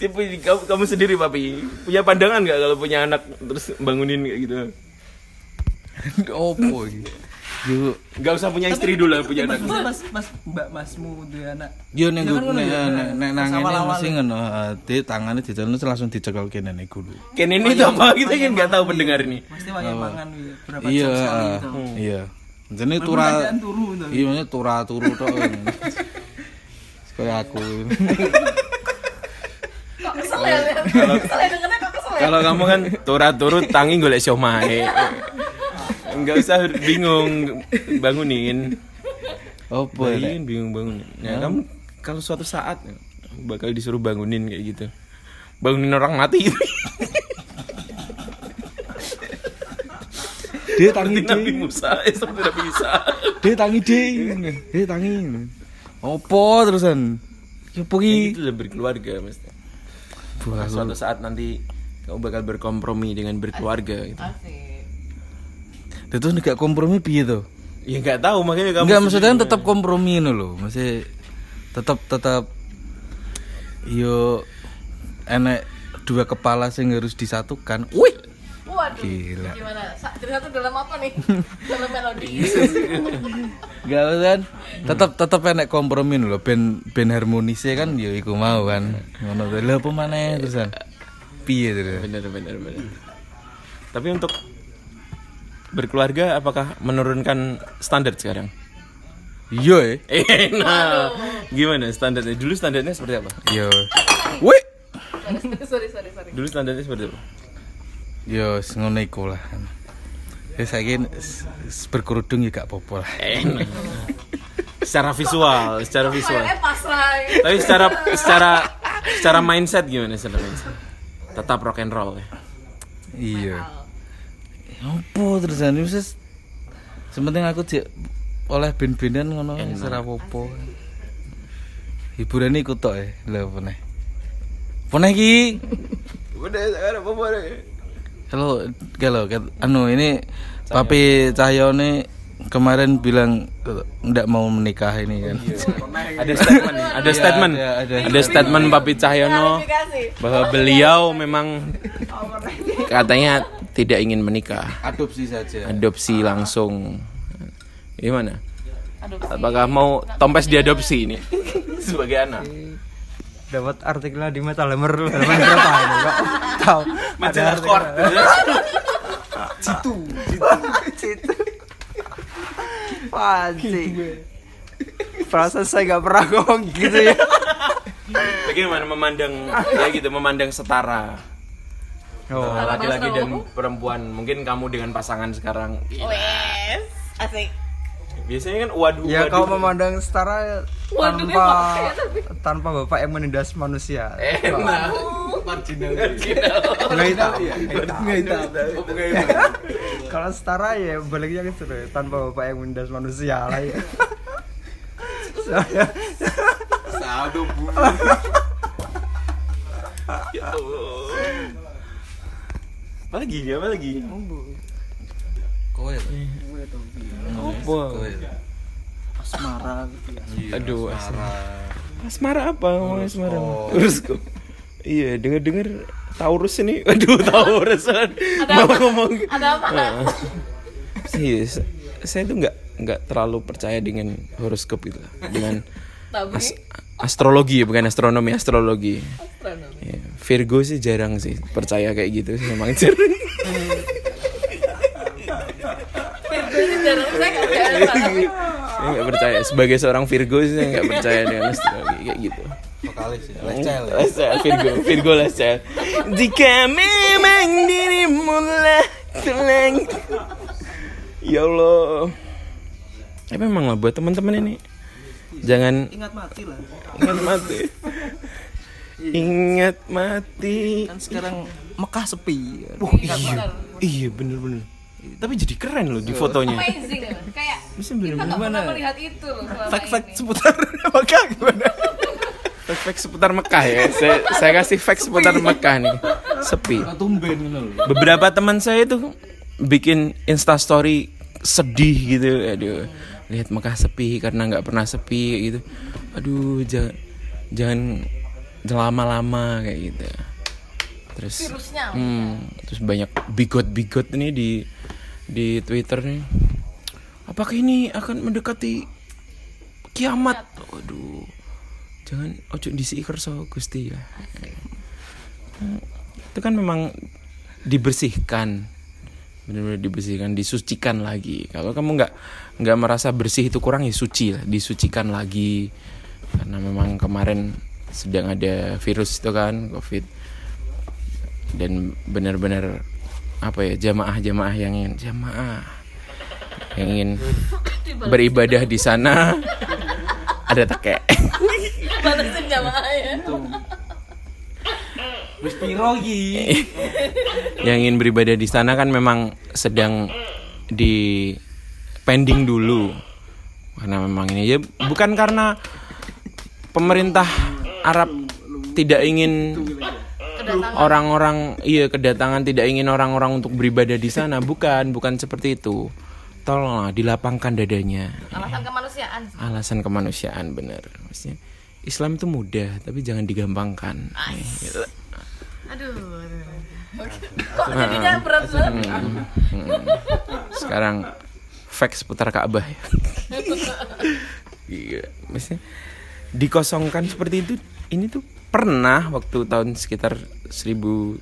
Si, kamu, kamu sendiri papi punya pandangan nggak kalau punya anak terus bangunin kayak gitu? Opo iki? Yo, Gak usah punya istri dulu lah punya anak. mas mas mbak masmu duwe anak. yo nek nek nek nang ngene mesti ngono. ah, Di tangannya dicekel terus langsung dicekel kene nih gulu. Ken ini tuh apa kita kan nggak tahu pendengar ini. Pasti banyak mangan wi, berapa Iya, jam sekali ah, gitu. iya. Jadi tura. Iya, tura turu tok. Kayak aku. kesel ya Lian? kesel ya dengernya kok kesel Kalau kamu kan turut turut tangi golek siomay. Enggak usah bingung bangunin. Ya? Bayin bingung bangunin. Ya, kamu kalau suatu saat bakal disuruh bangunin kayak gitu. Bangunin orang mati. Dia tangi Nabi deh. Musa, eh seperti Nabi Isa. Dia tangi deh. Dia tangi. Apa terusan? Ya gitu lah berkeluarga mesti. Suatu saat nanti kamu bakal berkompromi dengan berkeluarga gitu. Dia tuh gak kompromi piye tuh? Ya nggak tahu makanya kamu Enggak maksudnya kan tetap kompromi no loh. Masih tetap tetap yo enek dua kepala sing harus disatukan. Wih. Waduh. Gila. Gimana? Cerita tuh dalam apa nih? dalam melodi. Gak kan tetap tetap enek kompromi loh. Ben ben harmonisnya kan yo iku mau kan. Ngono tuh. Lah apa maneh terusan? Piye terus? bener bener bener. Tapi untuk berkeluarga apakah menurunkan standar sekarang? Iya eh. Eh, nah, gimana standarnya? Dulu standarnya seperti apa? Yo. Wih. sorry, sorry, sorry. Dulu standarnya seperti apa? Yo ngono iku lah. Ya saiki berkerudung ya gak apa-apa lah. Secara visual, secara visual. Eh, pasrah. Tapi secara secara secara mindset gimana secara mindset? Tetap rock and roll ya. Iya. Apa terusan ini wis sementing aku cek oleh ben-benan ngono ora apa-apa. Hiburan iku tok e. Lha apa neh? Apa neh iki? Udah, sekarang apa Halo, halo, kat- anu ini Papi Cahyone kemarin bilang nggak mau menikah ini kan. Ada statement nih, ada Iya, statement. ada, ada. Ada statement Papi Cahyono bahwa beliau memang katanya tidak ingin menikah. Adopsi saja. Adopsi langsung. Gimana? Adopsi. Apakah mau Tompes diadopsi ini sebagai anak? Dapat artikelnya di Metal Hammer. Halaman berapa ini kok tahu. Majalah Kor. situ situ Panci. Perasaan saya nggak pernah ngomong gitu ya. Bagaimana memandang ya gitu memandang setara? Oh. Laki-laki dan perempuan. Mungkin kamu dengan pasangan sekarang. Wes. Asik. Biasanya kan waduh ya waduh. kau memandang setara tanpa tanpa bapak yang menindas manusia. Enak. Marginal. Nggak hitam. Nggak hitam. Kalau setara ya baliknya gitu loh tanpa bapak yang menindas manusia lah ya. Soalnya- satu bu. Ya Allah. Apa lagi? Apa lagi Kowe. apa asmara gitu ya. aduh asmara. Asmara. Apa ngomong asmara? Urus kok iya denger denger Taurus ini. Aduh Taurus. Malah ngomong? Ada apa? Iya, se- saya tuh nggak nggak terlalu percaya dengan horoskop itu, dengan as- astrologi bukan astronomi astrologi. astronomi. Ya, Virgo sih jarang sih percaya kayak gitu sih memang jarang. Virgo saya nggak percaya sebagai seorang Virgo sih saya nggak percaya dengan astrologi kayak gitu. Vokalis ya. Lecel, Virgo, Virgo Lecel. Jika memang dirimu lah tenang. Ya Allah. Tapi memang lah buat teman-teman ini jangan ingat mati lah ingat mati. Ingat mati. kan sekarang Mekah sepi Oh iya, iya bener-bener. Tapi jadi keren loh di fotonya. amazing ya. kayak Bisa kita nggak pernah melihat itu loh ini. seputar Mekah gimana Fact-fact seputar Mekah ya. Saya, saya kasih fact seputar Mekah nih. Sepi. Lho. beberapa teman saya tuh bikin insta story sedih gitu aduh lihat Mekah sepi karena nggak pernah sepi gitu aduh jangan jangan lama-lama kayak gitu terus virusnya hmm, terus banyak bigot-bigot ini di di Twitter nih. Apakah ini akan mendekati kiamat? Waduh. Jangan ojo disi kerso gusti ya. Itu kan memang dibersihkan. Benar-benar dibersihkan disucikan lagi. Kalau kamu nggak nggak merasa bersih itu kurang ya suci lah disucikan lagi. Karena memang kemarin sedang ada virus itu kan covid. Dan benar-benar apa ya jamaah-jamaah yang ingin jamaah yang ingin beribadah di sana. Ada tekek balesin jamaah ya Wis piro iki? yang ingin beribadah di sana kan memang sedang di pending dulu. Karena memang ini ya bukan karena pemerintah Arab tidak ingin orang-orang iya kedatangan tidak ingin orang-orang untuk beribadah di sana. Bukan bukan seperti itu. Tolonglah dilapangkan dadanya. Alasan kemanusiaan. Alasan kemanusiaan bener maksudnya Islam itu mudah tapi jangan digampangkan. Gitu. aduh kok jadinya berat banget? Sekarang facts seputar Ka'bah. Ya. Iya, maksudnya dikosongkan seperti itu ini tuh pernah waktu tahun sekitar 1930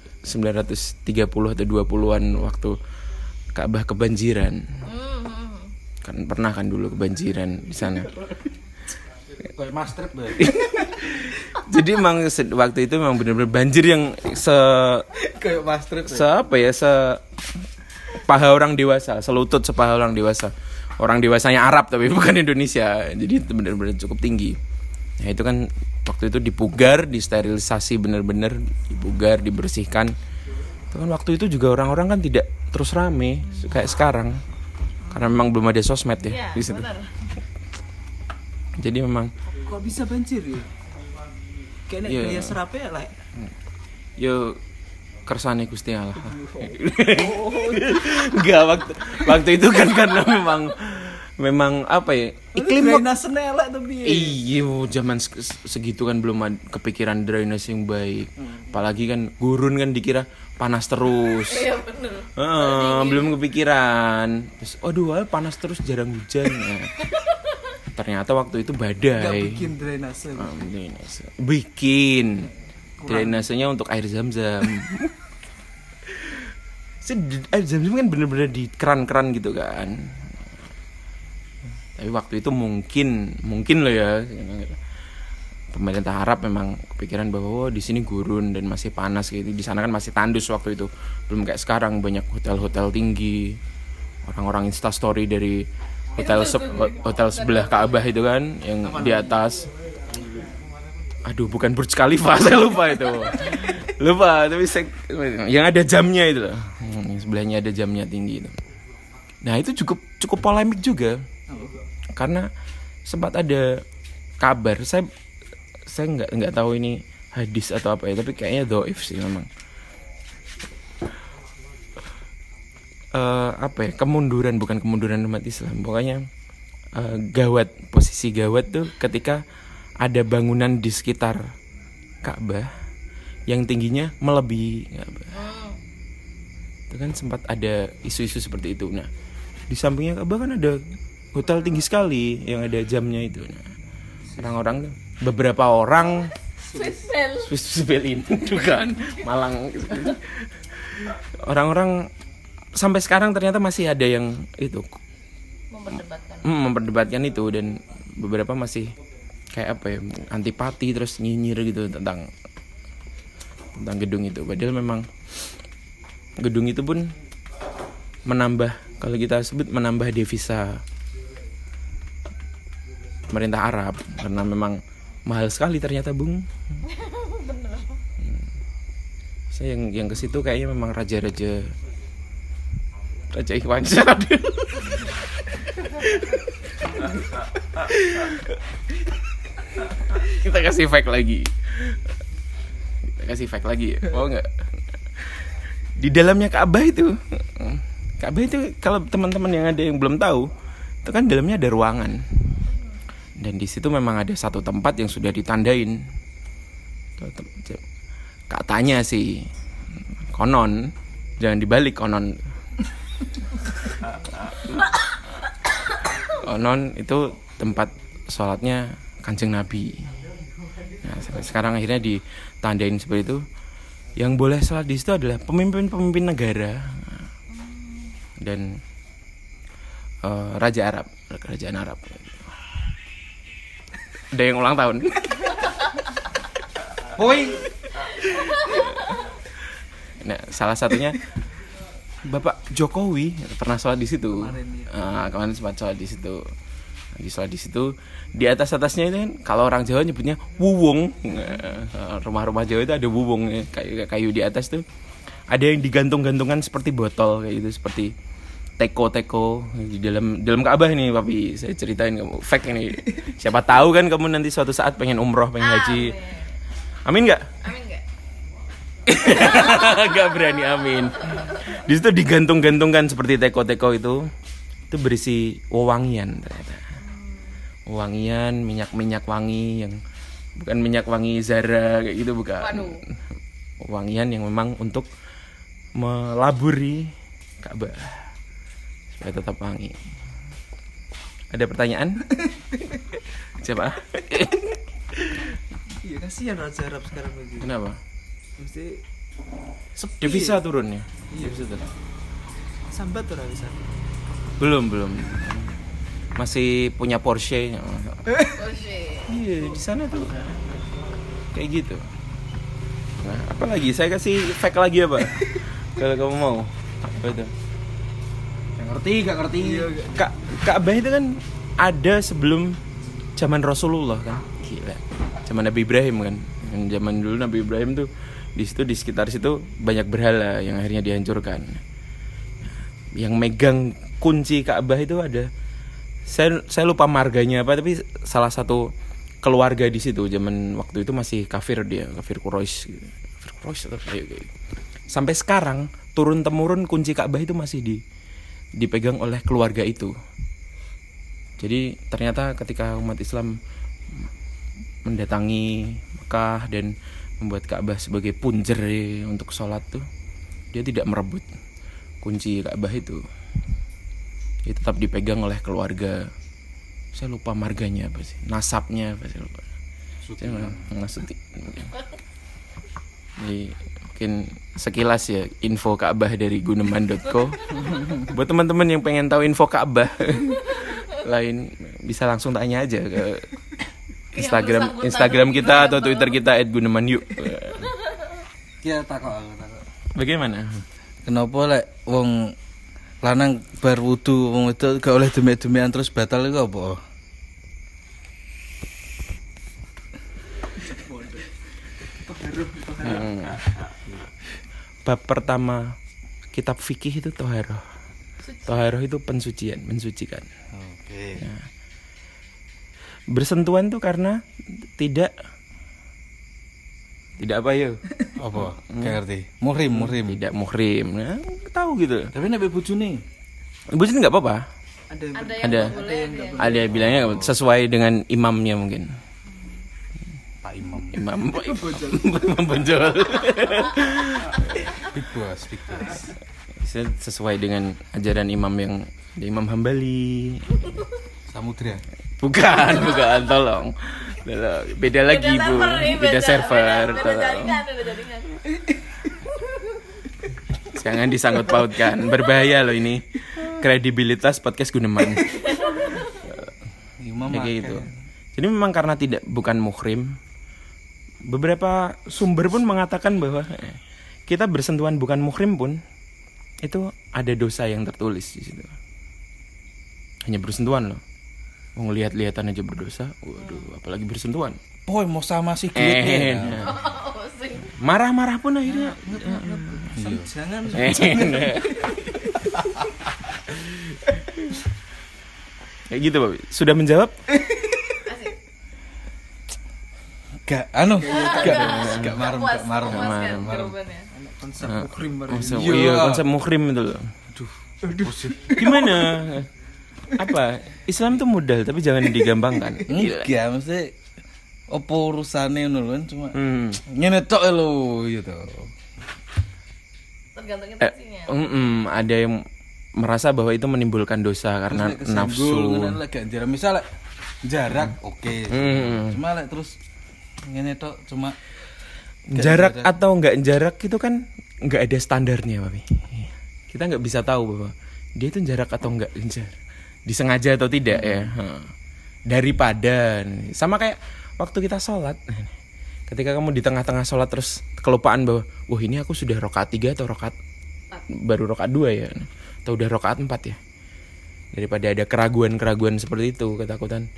atau 20-an waktu Ka'bah kebanjiran. Kan pernah kan dulu kebanjiran di sana. Bae. Jadi emang waktu itu memang benar-benar banjir yang se Kayak mas trip. se apa ya se paha orang dewasa selutut sepaha orang dewasa orang dewasanya Arab tapi bukan Indonesia jadi itu benar-benar cukup tinggi nah itu kan waktu itu dipugar disterilisasi benar-benar dipugar dibersihkan itu kan waktu itu juga orang-orang kan tidak terus rame kayak sekarang karena memang belum ada sosmed ya Iya, di situ. benar. jadi memang Kok bisa banjir ya? Kayaknya Iya. gaya serapnya lah. yo kersane Gusti Allah. Enggak waktu waktu itu kan karena memang memang apa ya iklim Drainase elek tapi. ya. Iya, zaman se- segitu kan belum ada kepikiran drainase yang baik. Apalagi kan gurun kan dikira panas terus. iya bener Heeh, belum kepikiran. Terus, aduh, panas terus jarang hujan. Ya. Ternyata waktu itu Gak badai. bikin drainase. Ah, drainase. Bikin. Drainasenya untuk air zam-zam. Air zam-zam kan bener-bener di keran-keran gitu kan. Tapi waktu itu mungkin, mungkin loh ya. Pemerintah Arab memang kepikiran bahwa oh, di sini gurun dan masih panas gitu. Di sana kan masih tandus waktu itu. Belum kayak sekarang banyak hotel-hotel tinggi. Orang-orang Insta story dari hotel se- hotel sebelah Ka'bah itu kan yang di atas. Aduh, bukan Burj Khalifa, saya lupa itu. lupa, tapi yang ada jamnya itu loh. Yang sebelahnya ada jamnya tinggi itu. Nah, itu cukup cukup polemik juga. Karena sempat ada kabar, saya saya nggak nggak tahu ini hadis atau apa ya, tapi kayaknya doif sih memang. Eh, apa ya kemunduran bukan kemunduran umat Islam. Pokoknya eh, gawat posisi gawat tuh ketika ada bangunan di sekitar Ka'bah yang tingginya melebihi Ka'bah. Itu kan sempat ada isu-isu seperti itu. Nah di sampingnya Ka'bah kan ada hotel tinggi sekali yang ada jamnya itu. Orang-orang beberapa orang. Swiss Swiss Berlin bukan Malang. Orang-orang sampai sekarang ternyata masih ada yang itu. Memperdebatkan. Mm, memperdebatkan itu dan beberapa masih kayak apa ya antipati terus nyinyir gitu tentang tentang gedung itu. Padahal memang gedung itu pun menambah kalau kita sebut menambah devisa pemerintah Arab karena memang mahal sekali ternyata bung. Hmm. saya yang yang ke situ kayaknya memang raja-raja raja Ikhwansyah kita kasih fake lagi. Kita kasih fake lagi mau nggak? Di dalamnya Ka'bah itu Ka'bah itu kalau teman-teman yang ada yang belum tahu itu kan dalamnya ada ruangan dan di situ memang ada satu tempat yang sudah ditandain. Katanya sih konon. Jangan dibalik konon. Konon itu tempat sholatnya kancing nabi. Nah sampai sekarang akhirnya ditandain seperti itu. Yang boleh sholat di situ adalah pemimpin-pemimpin negara. Dan eh, raja Arab kerajaan Arab ada yang ulang tahun Woi, Nah, salah satunya Bapak Jokowi pernah sholat di situ. Kemarin sempat sholat di situ. Lagi sholat di situ. Di atas atasnya itu kan kalau orang Jawa nyebutnya wuwung. Nah, Rumah-rumah Jawa itu ada wuwung ya, kayu kayu di atas tuh. Ada yang digantung-gantungan seperti botol kayak gitu seperti teko-teko di dalam dalam Ka'bah nih papi saya ceritain kamu fake ini siapa tahu kan kamu nanti suatu saat pengen umroh pengen haji amin nggak Amin nggak? Gak berani amin. Di situ digantung-gantungkan seperti teko-teko itu. Itu berisi wewangian ternyata. Wewangian, minyak-minyak wangi yang bukan minyak wangi Zara kayak gitu bukan. Waduh. Wewangian yang memang untuk melaburi Ka'bah supaya tetap wangi. Ada pertanyaan? Siapa? Iya kasihan Raja Arab sekarang begitu. Kenapa? Mesti sepi. Devisa turun ya? Iya. Devisa turun. Sambat tuh bisa. Belum, belum. Masih punya Porsche. Shit. Iya, di sana tuh kayak gitu. Nah, apa lagi? Saya kasih fake lagi apa? Kalau kamu mau. Apa itu? Ngerti, gak ngerti. Kak Ka'bah itu kan ada sebelum zaman Rasulullah kan. Gila. Zaman Nabi Ibrahim kan. Yang zaman dulu Nabi Ibrahim tuh di situ di sekitar situ banyak berhala yang akhirnya dihancurkan. Yang megang kunci Ka'bah itu ada saya saya lupa marganya apa tapi salah satu keluarga di situ zaman waktu itu masih kafir dia kafir Quraisy kafir Quraisy atau kayak gitu. sampai sekarang turun temurun kunci Ka'bah itu masih di dipegang oleh keluarga itu. Jadi ternyata ketika umat Islam mendatangi Mekah dan membuat Ka'bah sebagai punjer untuk sholat tuh dia tidak merebut kunci Ka'bah itu. Dia tetap dipegang oleh keluarga. Saya lupa marganya apa sih nasabnya apa sih lupa. Saya suti jadi mungkin sekilas ya info Ka'bah dari guneman.co buat teman-teman yang pengen tahu info Ka'bah lain bisa langsung tanya aja ke Instagram Instagram kita atau Twitter kita @guneman yuk Kita takok. bagaimana Kenapa lek wong lanang bar wudu wong itu gak oleh demek-demekan terus batal iku apa? Hmm. Bab pertama kitab fikih itu toharoh. Toharoh itu pensucian, mensucikan. Oke. Bersentuhan tuh karena tidak tidak apa ya? Apa? Gak ngerti. Muhrim, muhrim. Tidak muhrim. Nah, tahu gitu. Tapi nek bojone Ibu sih nggak apa-apa. Ada yang Ada yang Ada. nggak boleh, ada yang Ada yang bilangnya sesuai dengan imamnya mungkin. Imam. Imam Imam bonjol. Big boss, big boss. Se- sesuai dengan ajaran imam yang ada Imam Hambali. Samudra. Bukan, bukan, tolong. Tolong. Beda lagi, Bu. server nih, Beda, server, beda tolong. jaringan beda jaringan Jangan disangkut pautkan. Berbahaya loh ini. Kredibilitas podcast Guneman. Imam Ya, kayak gitu. Jadi memang karena tidak bukan muhrim, beberapa sumber pun mengatakan bahwa kita bersentuhan bukan muhrim pun itu ada dosa yang tertulis di situ. Hanya bersentuhan loh. Mau lihat-lihatan aja berdosa. Waduh, apalagi bersentuhan. Boy mau sama si Eh, duitnya. oh marah-marah pun akhirnya. jangan Eh, Kayak gitu, Pak. Sudah menjawab? Gak anu, gak gak marem, gak marem. memuaskan jawabannya konsep muhrim baru Konsep, Iya. iya, konsep muhrim itu loh. Gimana? Apa? Islam tuh modal tapi jangan digampangkan. Enggak, mesti apa urusane ngono lho kan cuma Hmm. ngene tok lho gitu. tergantung Eh, intensinya mm-mm, ada yang merasa bahwa itu menimbulkan dosa karena nafsu. Gak jarak misal lek jarak oke. Hmm. Cuma lek terus ngene tok cuma Jarak atau enggak jarak itu kan enggak ada standarnya, Papi. Kita nggak bisa tahu bahwa dia itu jarak atau enggak jarak. Disengaja atau tidak ya. Heeh. Daripada sama kayak waktu kita sholat. Ketika kamu di tengah-tengah sholat terus kelupaan bahwa wah ini aku sudah rokaat tiga atau rokaat baru rokaat dua ya? Atau udah rokaat empat ya? Daripada ada keraguan-keraguan seperti itu ketakutan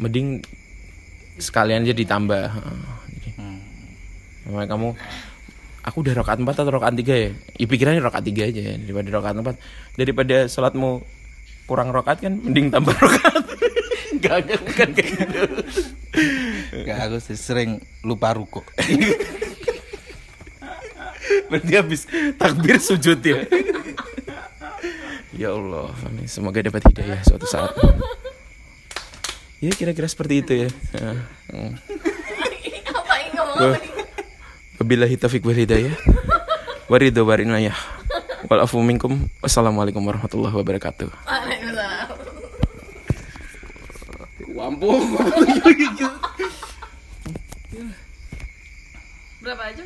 mending sekalian aja ditambah. Jadi, makanya kamu aku udah rokaat empat atau rokaat tiga ya ya pikirannya rokaat tiga aja ya, daripada rokaat empat daripada sholatmu kurang rokaat kan mending tambah rokaat Gak, gak, bukan kayak gitu Gak aku sih sering lupa ruko. Berarti habis takbir sujud ya. ya Allah, semoga dapat hidayah suatu saat. Ya kira-kira seperti itu ya. Wabillahi taufiq wal hidayah. Waridho warinayah. Walafu minkum. Wassalamualaikum warahmatullahi wabarakatuh. Waalaikumsalam. Wampung. berapa aja